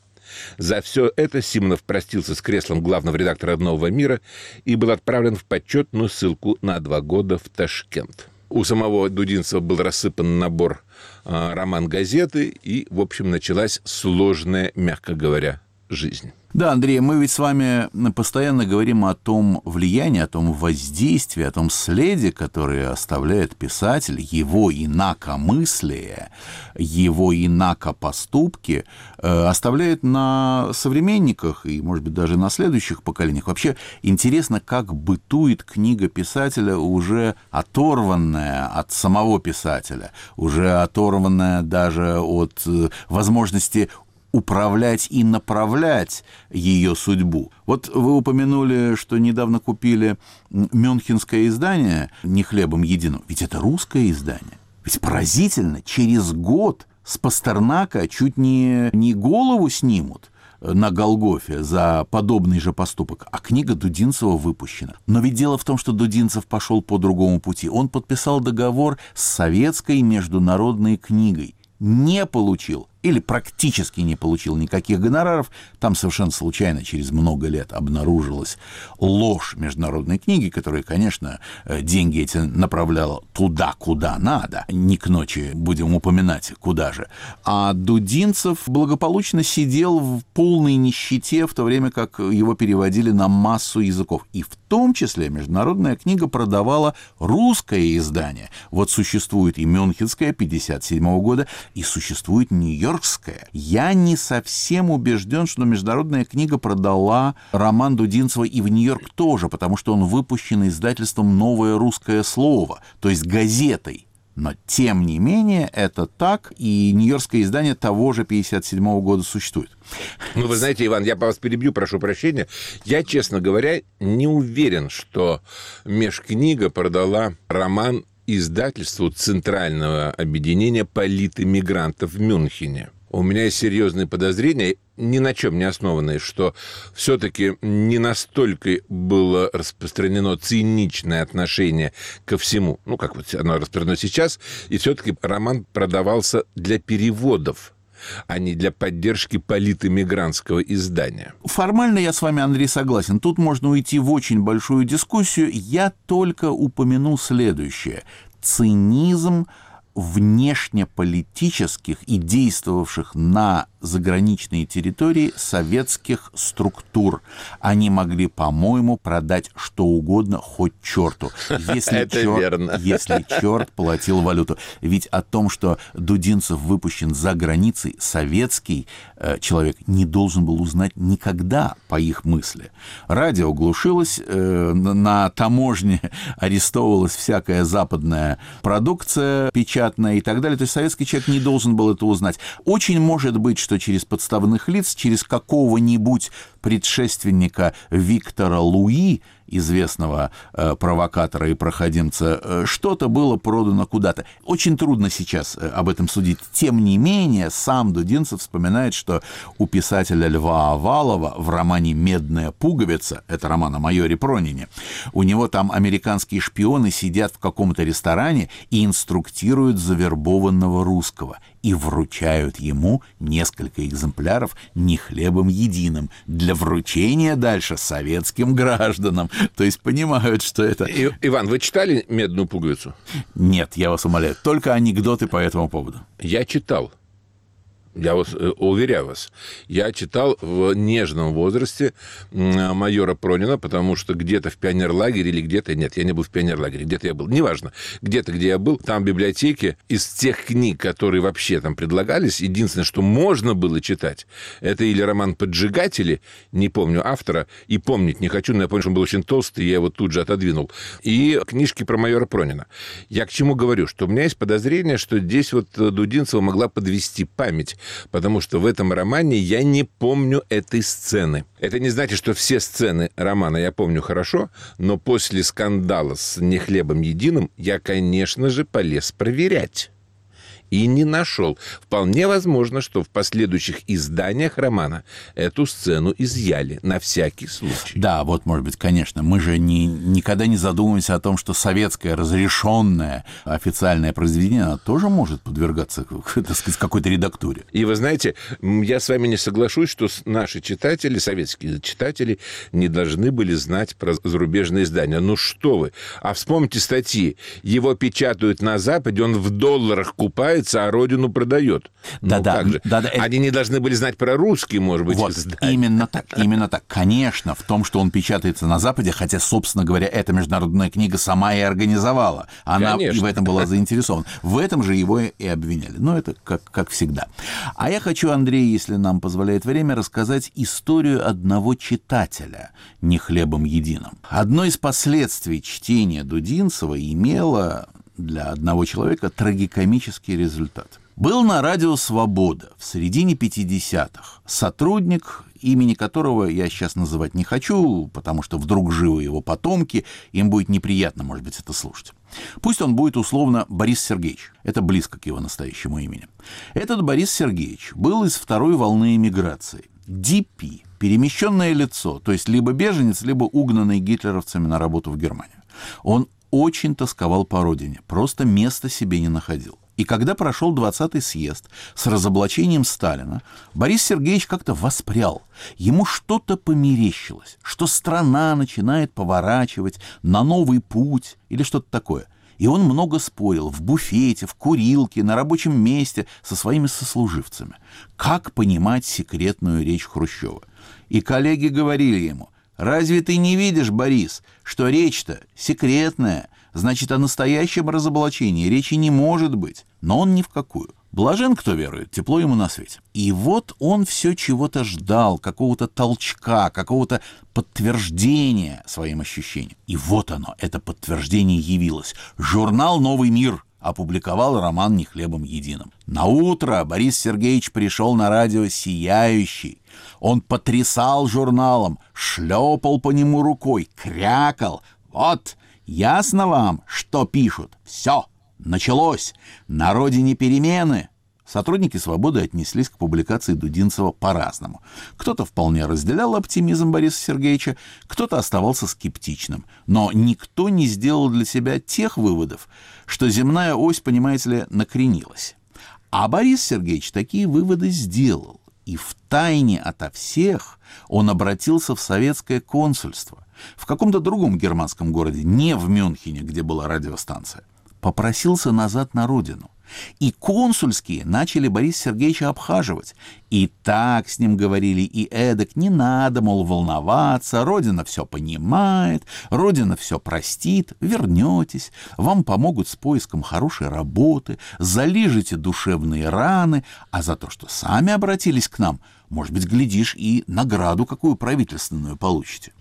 За все это Симонов простился с креслом главного редактора «Нового мира» и был отправлен в почетную ссылку на два года в Ташкент. У самого Дудинцева был рассыпан набор роман газеты, и, в общем, началась сложная, мягко говоря, жизнь. Да, Андрей, мы ведь с вами постоянно говорим о том влиянии, о том воздействии, о том следе, который оставляет писатель, его инакомыслие, его инакопоступки, э, оставляет на современниках и, может быть, даже на следующих поколениях. Вообще интересно, как бытует книга писателя, уже оторванная от самого писателя, уже оторванная даже от э, возможности управлять и направлять ее судьбу. Вот вы упомянули, что недавно купили мюнхенское издание «Не хлебом едино». Ведь это русское издание. Ведь поразительно, через год с Пастернака чуть не, не голову снимут на Голгофе за подобный же поступок, а книга Дудинцева выпущена. Но ведь дело в том, что Дудинцев пошел по другому пути. Он подписал договор с советской международной книгой, не получил или практически не получил никаких гонораров, там совершенно случайно через много лет обнаружилась ложь международной книги, которая, конечно, э, деньги эти направляла туда, куда надо. Не к ночи будем упоминать, куда же. А Дудинцев благополучно сидел в полной нищете, в то время как его переводили на массу языков. И в том числе международная книга продавала русское издание. Вот существует и Мюнхенское 57 года, и существует Нью-Йорк нью-йоркская. Я не совсем убежден, что международная книга продала роман Дудинцева и в Нью-Йорк тоже, потому что он выпущен издательством «Новое русское слово», то есть газетой. Но, тем не менее, это так, и нью-йоркское издание того же 57 -го года существует. Ну, вы знаете, Иван, я вас перебью, прошу прощения. Я, честно говоря, не уверен, что межкнига продала роман издательству Центрального объединения политэмигрантов в Мюнхене. У меня есть серьезные подозрения, ни на чем не основанные, что все-таки не настолько было распространено циничное отношение ко всему, ну, как вот оно распространено сейчас, и все-таки роман продавался для переводов а не для поддержки политэмигрантского издания. Формально я с вами, Андрей, согласен. Тут можно уйти в очень большую дискуссию. Я только упомяну следующее. Цинизм внешнеполитических и действовавших на заграничные территории советских структур. Они могли, по-моему, продать что угодно, хоть черту. Если Это черт, верно. Если черт платил валюту. Ведь о том, что Дудинцев выпущен за границей, советский э, человек не должен был узнать никогда, по их мысли. Радио глушилось, э, на таможне арестовывалась всякая западная продукция печатная и так далее. То есть советский человек не должен был это узнать. Очень может быть, что через подставных лиц, через какого-нибудь предшественника Виктора Луи, известного э, провокатора и проходимца, э, что-то было продано куда-то. Очень трудно сейчас э, об этом судить. Тем не менее, сам Дудинцев вспоминает, что у писателя Льва Овалова в романе «Медная пуговица», это роман о майоре Пронине, у него там американские шпионы сидят в каком-то ресторане и инструктируют завербованного русского и вручают ему несколько экземпляров не хлебом единым для вручения дальше советским гражданам. То есть понимают, что это... И- Иван, вы читали «Медную пуговицу»? Нет, я вас умоляю, только анекдоты по этому поводу. Я читал. Я вас э, уверяю вас, я читал в нежном возрасте м, майора Пронина, потому что где-то в пионерлагере или где-то, нет, я не был в пионерлагере, где-то я был, неважно, где-то, где я был, там в библиотеке из тех книг, которые вообще там предлагались, единственное, что можно было читать, это или роман «Поджигатели», не помню автора, и помнить не хочу, но я помню, что он был очень толстый, я его тут же отодвинул, и книжки про майора Пронина. Я к чему говорю, что у меня есть подозрение, что здесь вот э, Дудинцева могла подвести память, потому что в этом романе я не помню этой сцены. Это не значит, что все сцены романа я помню хорошо, но после скандала с «Не хлебом единым» я, конечно же, полез проверять. И не нашел. Вполне возможно, что в последующих изданиях романа эту сцену изъяли на всякий случай. Да, вот, может быть, конечно. Мы же не, никогда не задумываемся о том, что советское разрешенное официальное произведение оно тоже может подвергаться, так сказать, какой-то редактуре. И вы знаете, я с вами не соглашусь, что наши читатели, советские читатели, не должны были знать про зарубежные издания. Ну что вы? А вспомните статьи. Его печатают на Западе, он в долларах купается, а родину продает. Ну Да-да, же? да-да, это- Они не должны были знать про русские, может быть, Вот, именно так, именно так. Конечно, в том, что он печатается на Западе, хотя, собственно говоря, эта международная книга сама и организовала. Она и в этом была заинтересована. В этом же его и обвиняли. Но это как, как всегда. А я хочу, Андрей, если нам позволяет время, рассказать историю одного читателя «Не хлебом единым». Одно из последствий чтения Дудинцева имело для одного человека трагикомический результат. Был на радио «Свобода» в середине 50-х сотрудник, имени которого я сейчас называть не хочу, потому что вдруг живы его потомки, им будет неприятно, может быть, это слушать. Пусть он будет условно Борис Сергеевич. Это близко к его настоящему имени. Этот Борис Сергеевич был из второй волны эмиграции. ДП, перемещенное лицо, то есть либо беженец, либо угнанный гитлеровцами на работу в Германию. Он очень тосковал по родине, просто места себе не находил. И когда прошел 20-й съезд с разоблачением Сталина, Борис Сергеевич как-то воспрял. Ему что-то померещилось, что страна начинает поворачивать на новый путь или что-то такое. И он много спорил в буфете, в курилке, на рабочем месте со своими сослуживцами. Как понимать секретную речь Хрущева? И коллеги говорили ему, «Разве ты не видишь, Борис, что речь-то секретная, значит, о настоящем разоблачении речи не может быть, но он ни в какую». Блажен, кто верует, тепло ему на свете. И вот он все чего-то ждал, какого-то толчка, какого-то подтверждения своим ощущениям. И вот оно, это подтверждение явилось. Журнал «Новый мир» опубликовал роман «Не хлебом единым». На утро Борис Сергеевич пришел на радио сияющий. Он потрясал журналом, шлепал по нему рукой, крякал. «Вот, ясно вам, что пишут? Все, началось. На родине перемены». Сотрудники «Свободы» отнеслись к публикации Дудинцева по-разному. Кто-то вполне разделял оптимизм Бориса Сергеевича, кто-то оставался скептичным. Но никто не сделал для себя тех выводов, что земная ось, понимаете ли, накренилась. А Борис Сергеевич такие выводы сделал. И в тайне ото всех он обратился в советское консульство в каком-то другом германском городе, не в Мюнхене, где была радиостанция. Попросился назад на родину И консульские начали Бориса Сергеевича обхаживать. И так с ним говорили, и эдак, не надо, мол, волноваться, Родина все понимает, Родина все простит, вернетесь, вам помогут с поиском хорошей работы, залижете душевные раны, а за то, что сами обратились к нам, может быть, глядишь, и награду какую правительственную получите.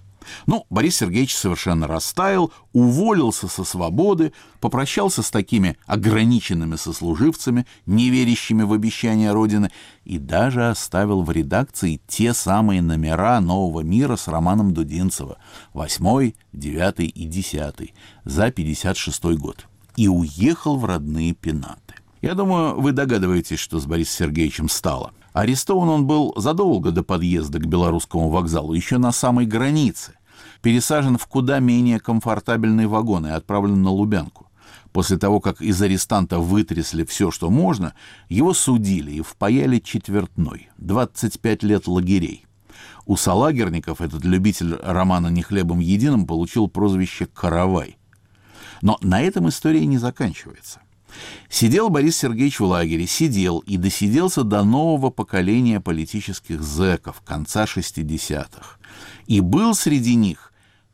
Ну, Борис Сергеевич совершенно растаял, уволился со свободы, попрощался с такими ограниченными сослуживцами, не верящими в обещания Родины, и даже оставил в редакции те самые номера «Нового мира» с романом Дудинцева «Восьмой, девятый и десятый» за 56 год. И уехал в родные пенаты. Я думаю, вы догадываетесь, что с Борисом Сергеевичем стало. Арестован он был задолго до подъезда к Белорусскому вокзалу, еще на самой границе пересажен в куда менее комфортабельный вагон и отправлен на Лубянку. После того, как из арестанта вытрясли все, что можно, его судили и впаяли четвертной, 25 лет лагерей. У салагерников этот любитель романа «Не хлебом единым» получил прозвище «Каравай». Но на этом история не заканчивается. Сидел Борис Сергеевич в лагере, сидел и досиделся до нового поколения политических зэков конца 60-х. И был среди них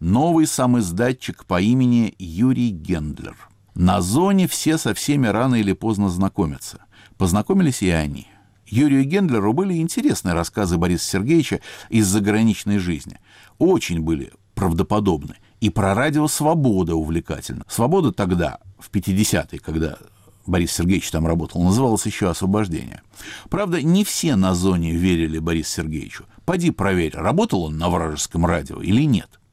новый самоиздатчик по имени Юрий Гендлер. На зоне все со всеми рано или поздно знакомятся. Познакомились и они. Юрию Гендлеру были интересные рассказы Бориса Сергеевича из заграничной жизни. Очень были правдоподобны. И про радио «Свобода» увлекательно. «Свобода» тогда, в 50-е, когда Борис Сергеевич там работал, называлось еще «Освобождение». Правда, не все на зоне верили Борису Сергеевичу. Поди проверь, работал он на вражеском радио или нет –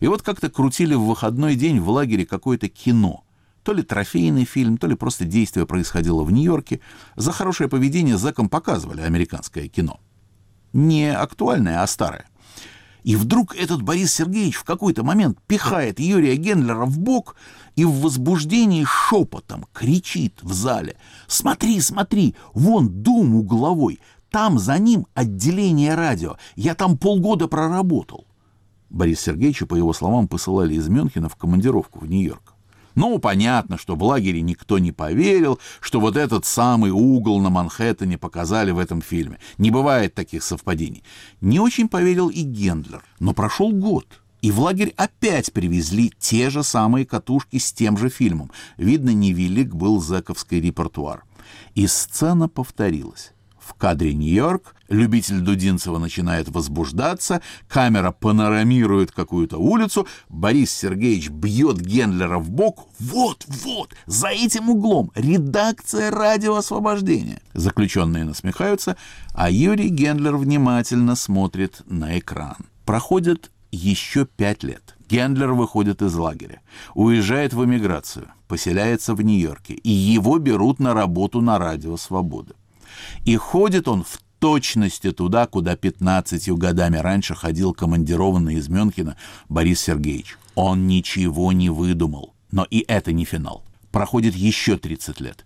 и вот как-то крутили в выходной день в лагере какое-то кино. То ли трофейный фильм, то ли просто действие происходило в Нью-Йорке. За хорошее поведение зэкам показывали американское кино. Не актуальное, а старое. И вдруг этот Борис Сергеевич в какой-то момент пихает Юрия Гендлера в бок и в возбуждении шепотом кричит в зале «Смотри, смотри, вон дом угловой, там за ним отделение радио, я там полгода проработал». Борис Сергеевича, по его словам, посылали из Мюнхена в командировку в Нью-Йорк. Ну, понятно, что в лагере никто не поверил, что вот этот самый угол на Манхэттене показали в этом фильме. Не бывает таких совпадений. Не очень поверил и Гендлер. Но прошел год, и в лагерь опять привезли те же самые катушки с тем же фильмом. Видно, невелик был зэковский репертуар. И сцена повторилась. В кадре Нью-Йорк, любитель Дудинцева начинает возбуждаться, камера панорамирует какую-то улицу, Борис Сергеевич бьет Гендлера в бок. Вот, вот, за этим углом редакция радио освобождения. Заключенные насмехаются, а Юрий Гендлер внимательно смотрит на экран. Проходит еще пять лет. Гендлер выходит из лагеря, уезжает в эмиграцию, поселяется в Нью-Йорке, и его берут на работу на радио «Свобода». И ходит он в точности туда, куда 15 годами раньше ходил командированный из Мюнхена Борис Сергеевич. Он ничего не выдумал. Но и это не финал. Проходит еще 30 лет.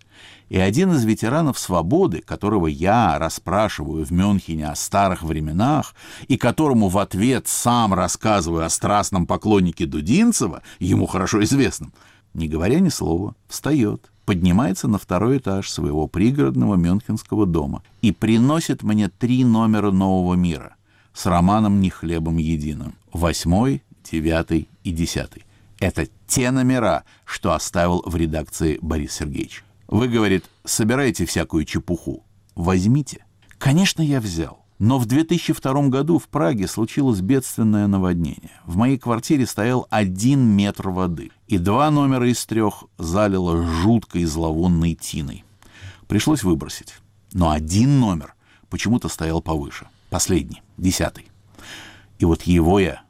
И один из ветеранов «Свободы», которого я расспрашиваю в Мюнхене о старых временах, и которому в ответ сам рассказываю о страстном поклоннике Дудинцева, ему хорошо известном, не говоря ни слова, встает, поднимается на второй этаж своего пригородного мюнхенского дома и приносит мне три номера «Нового мира» с романом «Не хлебом единым» — восьмой, девятый и десятый. Это те номера, что оставил в редакции Борис Сергеевич. Вы, говорит, собираете всякую чепуху. Возьмите. Конечно, я взял. Но в 2002 году в Праге случилось бедственное наводнение. В моей квартире стоял один метр воды, и два номера из трех залило жуткой зловонной тиной. Пришлось выбросить. Но один номер почему-то стоял повыше. Последний, десятый. И вот его я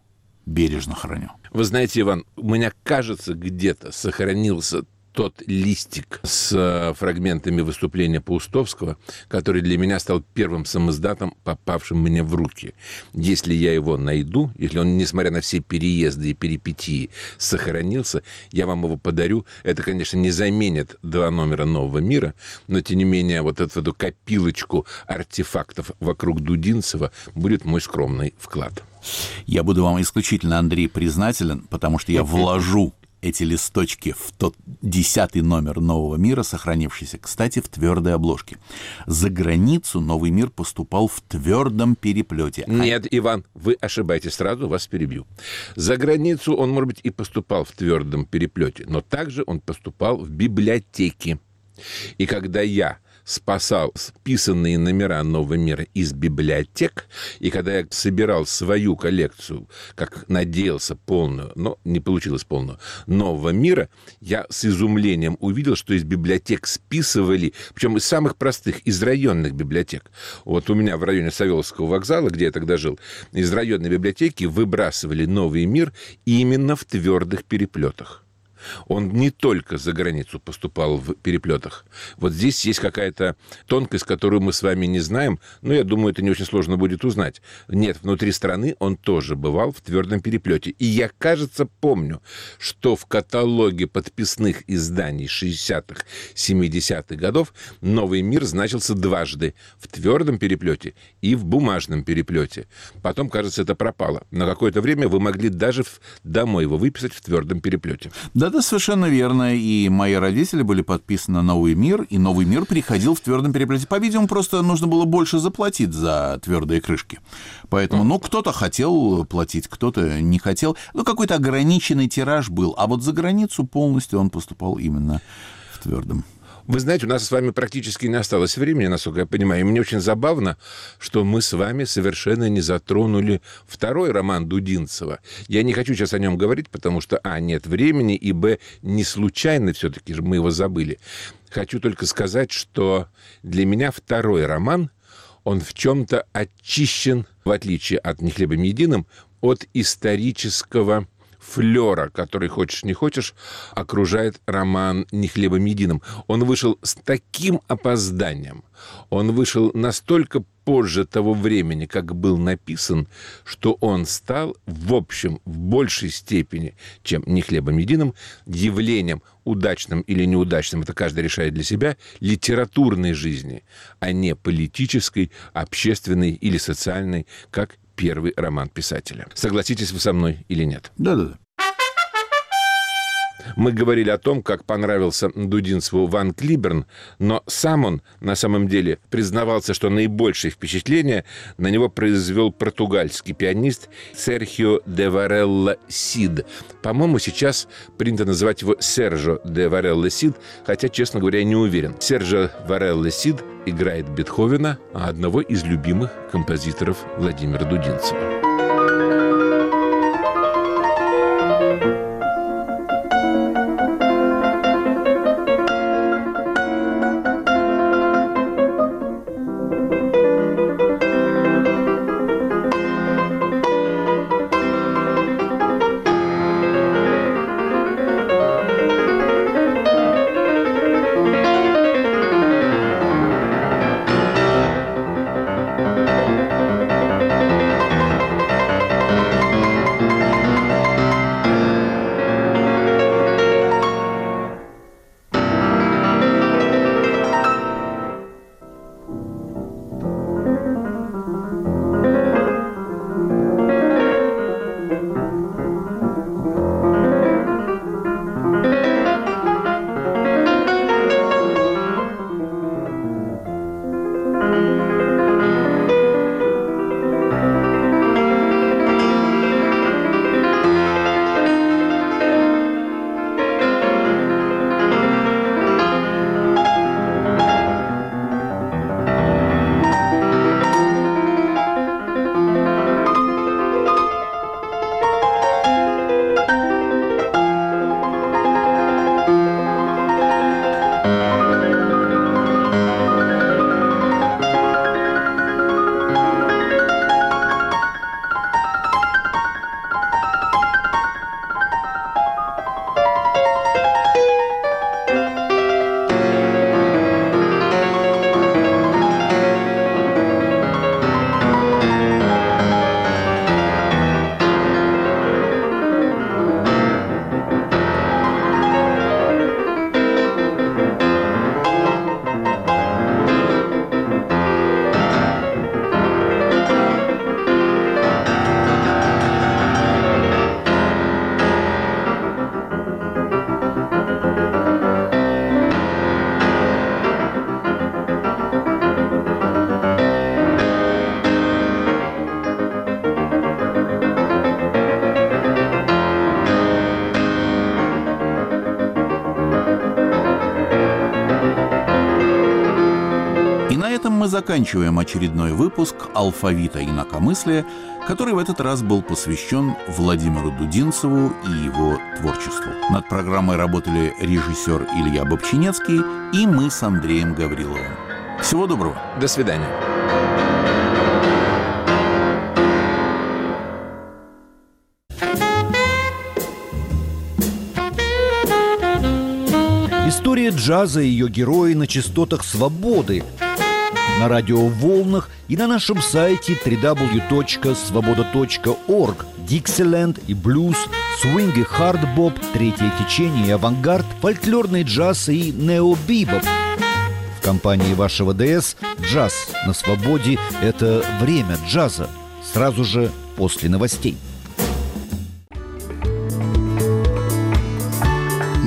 бережно храню. Вы знаете, Иван, у меня кажется, где-то сохранился тот листик с э, фрагментами выступления Паустовского, который для меня стал первым самоздатом, попавшим мне в руки. Если я его найду, если он, несмотря на все переезды и перипетии, сохранился, я вам его подарю. Это, конечно, не заменит два номера «Нового мира», но, тем не менее, вот эту, эту копилочку артефактов вокруг Дудинцева будет мой скромный вклад. Я буду вам исключительно, Андрей, признателен, потому что я вложу эти листочки в тот десятый номер «Нового мира», сохранившийся, кстати, в твердой обложке. За границу «Новый мир» поступал в твердом переплете. А Нет, Иван, вы ошибаетесь, сразу вас перебью. За границу он, может быть, и поступал в твердом переплете, но также он поступал в библиотеки. И когда я спасал списанные номера «Нового мира» из библиотек, и когда я собирал свою коллекцию, как надеялся, полную, но не получилось полную, «Нового мира», я с изумлением увидел, что из библиотек списывали, причем из самых простых, из районных библиотек. Вот у меня в районе Савеловского вокзала, где я тогда жил, из районной библиотеки выбрасывали «Новый мир» именно в твердых переплетах. Он не только за границу поступал в переплетах. Вот здесь есть какая-то тонкость, которую мы с вами не знаем, но я думаю, это не очень сложно будет узнать. Нет, внутри страны он тоже бывал в твердом переплете. И я, кажется, помню, что в каталоге подписных изданий 60-х, 70-х годов «Новый мир» значился дважды в твердом переплете и в бумажном переплете. Потом, кажется, это пропало. На какое-то время вы могли даже домой его выписать в твердом переплете. Да, это совершенно верно. И мои родители были подписаны на «Новый мир», и «Новый мир» приходил в твердом переплете. По-видимому, просто нужно было больше заплатить за твердые крышки. Поэтому, ну, кто-то хотел платить, кто-то не хотел. Ну, какой-то ограниченный тираж был. А вот за границу полностью он поступал именно в твердом. Вы знаете, у нас с вами практически не осталось времени, насколько я понимаю. И мне очень забавно, что мы с вами совершенно не затронули второй роман Дудинцева. Я не хочу сейчас о нем говорить, потому что, а, нет времени, и, б, не случайно все-таки мы его забыли. Хочу только сказать, что для меня второй роман, он в чем-то очищен, в отличие от «Не хлебом единым», от исторического флера, который, хочешь не хочешь, окружает роман «Не хлебом единым». Он вышел с таким опозданием, он вышел настолько позже того времени, как был написан, что он стал, в общем, в большей степени, чем «Не хлебом единым», явлением удачным или неудачным, это каждый решает для себя, литературной жизни, а не политической, общественной или социальной, как первый роман писателя. Согласитесь вы со мной или нет? Да-да-да. Мы говорили о том, как понравился Дудинцеву Ван Клиберн, но сам он на самом деле признавался, что наибольшее впечатление на него произвел португальский пианист Серхио де Варелла Сид. По-моему, сейчас принято называть его Сержо де Варелла Сид, хотя, честно говоря, я не уверен. Сержо Варелла Сид играет Бетховена, а одного из любимых композиторов Владимира Дудинцева. Заканчиваем очередной выпуск «Алфавита инакомыслия», который в этот раз был посвящен Владимиру Дудинцеву и его творчеству. Над программой работали режиссер Илья Бобчинецкий и мы с Андреем Гавриловым. Всего доброго. До свидания. История джаза и ее герои на частотах свободы на радиоволнах и на нашем сайте www.svoboda.org Диксиленд и блюз, свинг и хардбоп, третье течение и авангард, фольклорный джаз и необибоп. В компании вашего ДС «Джаз на свободе» — это время джаза, сразу же после новостей.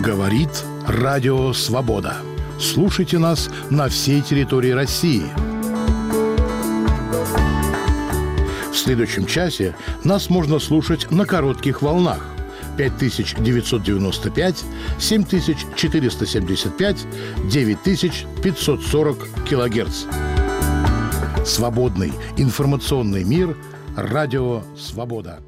Говорит Радио Свобода. Слушайте нас на всей территории России. В следующем часе нас можно слушать на коротких волнах 5995, 7475, 9540 килогерц. Свободный информационный мир. Радио «Свобода».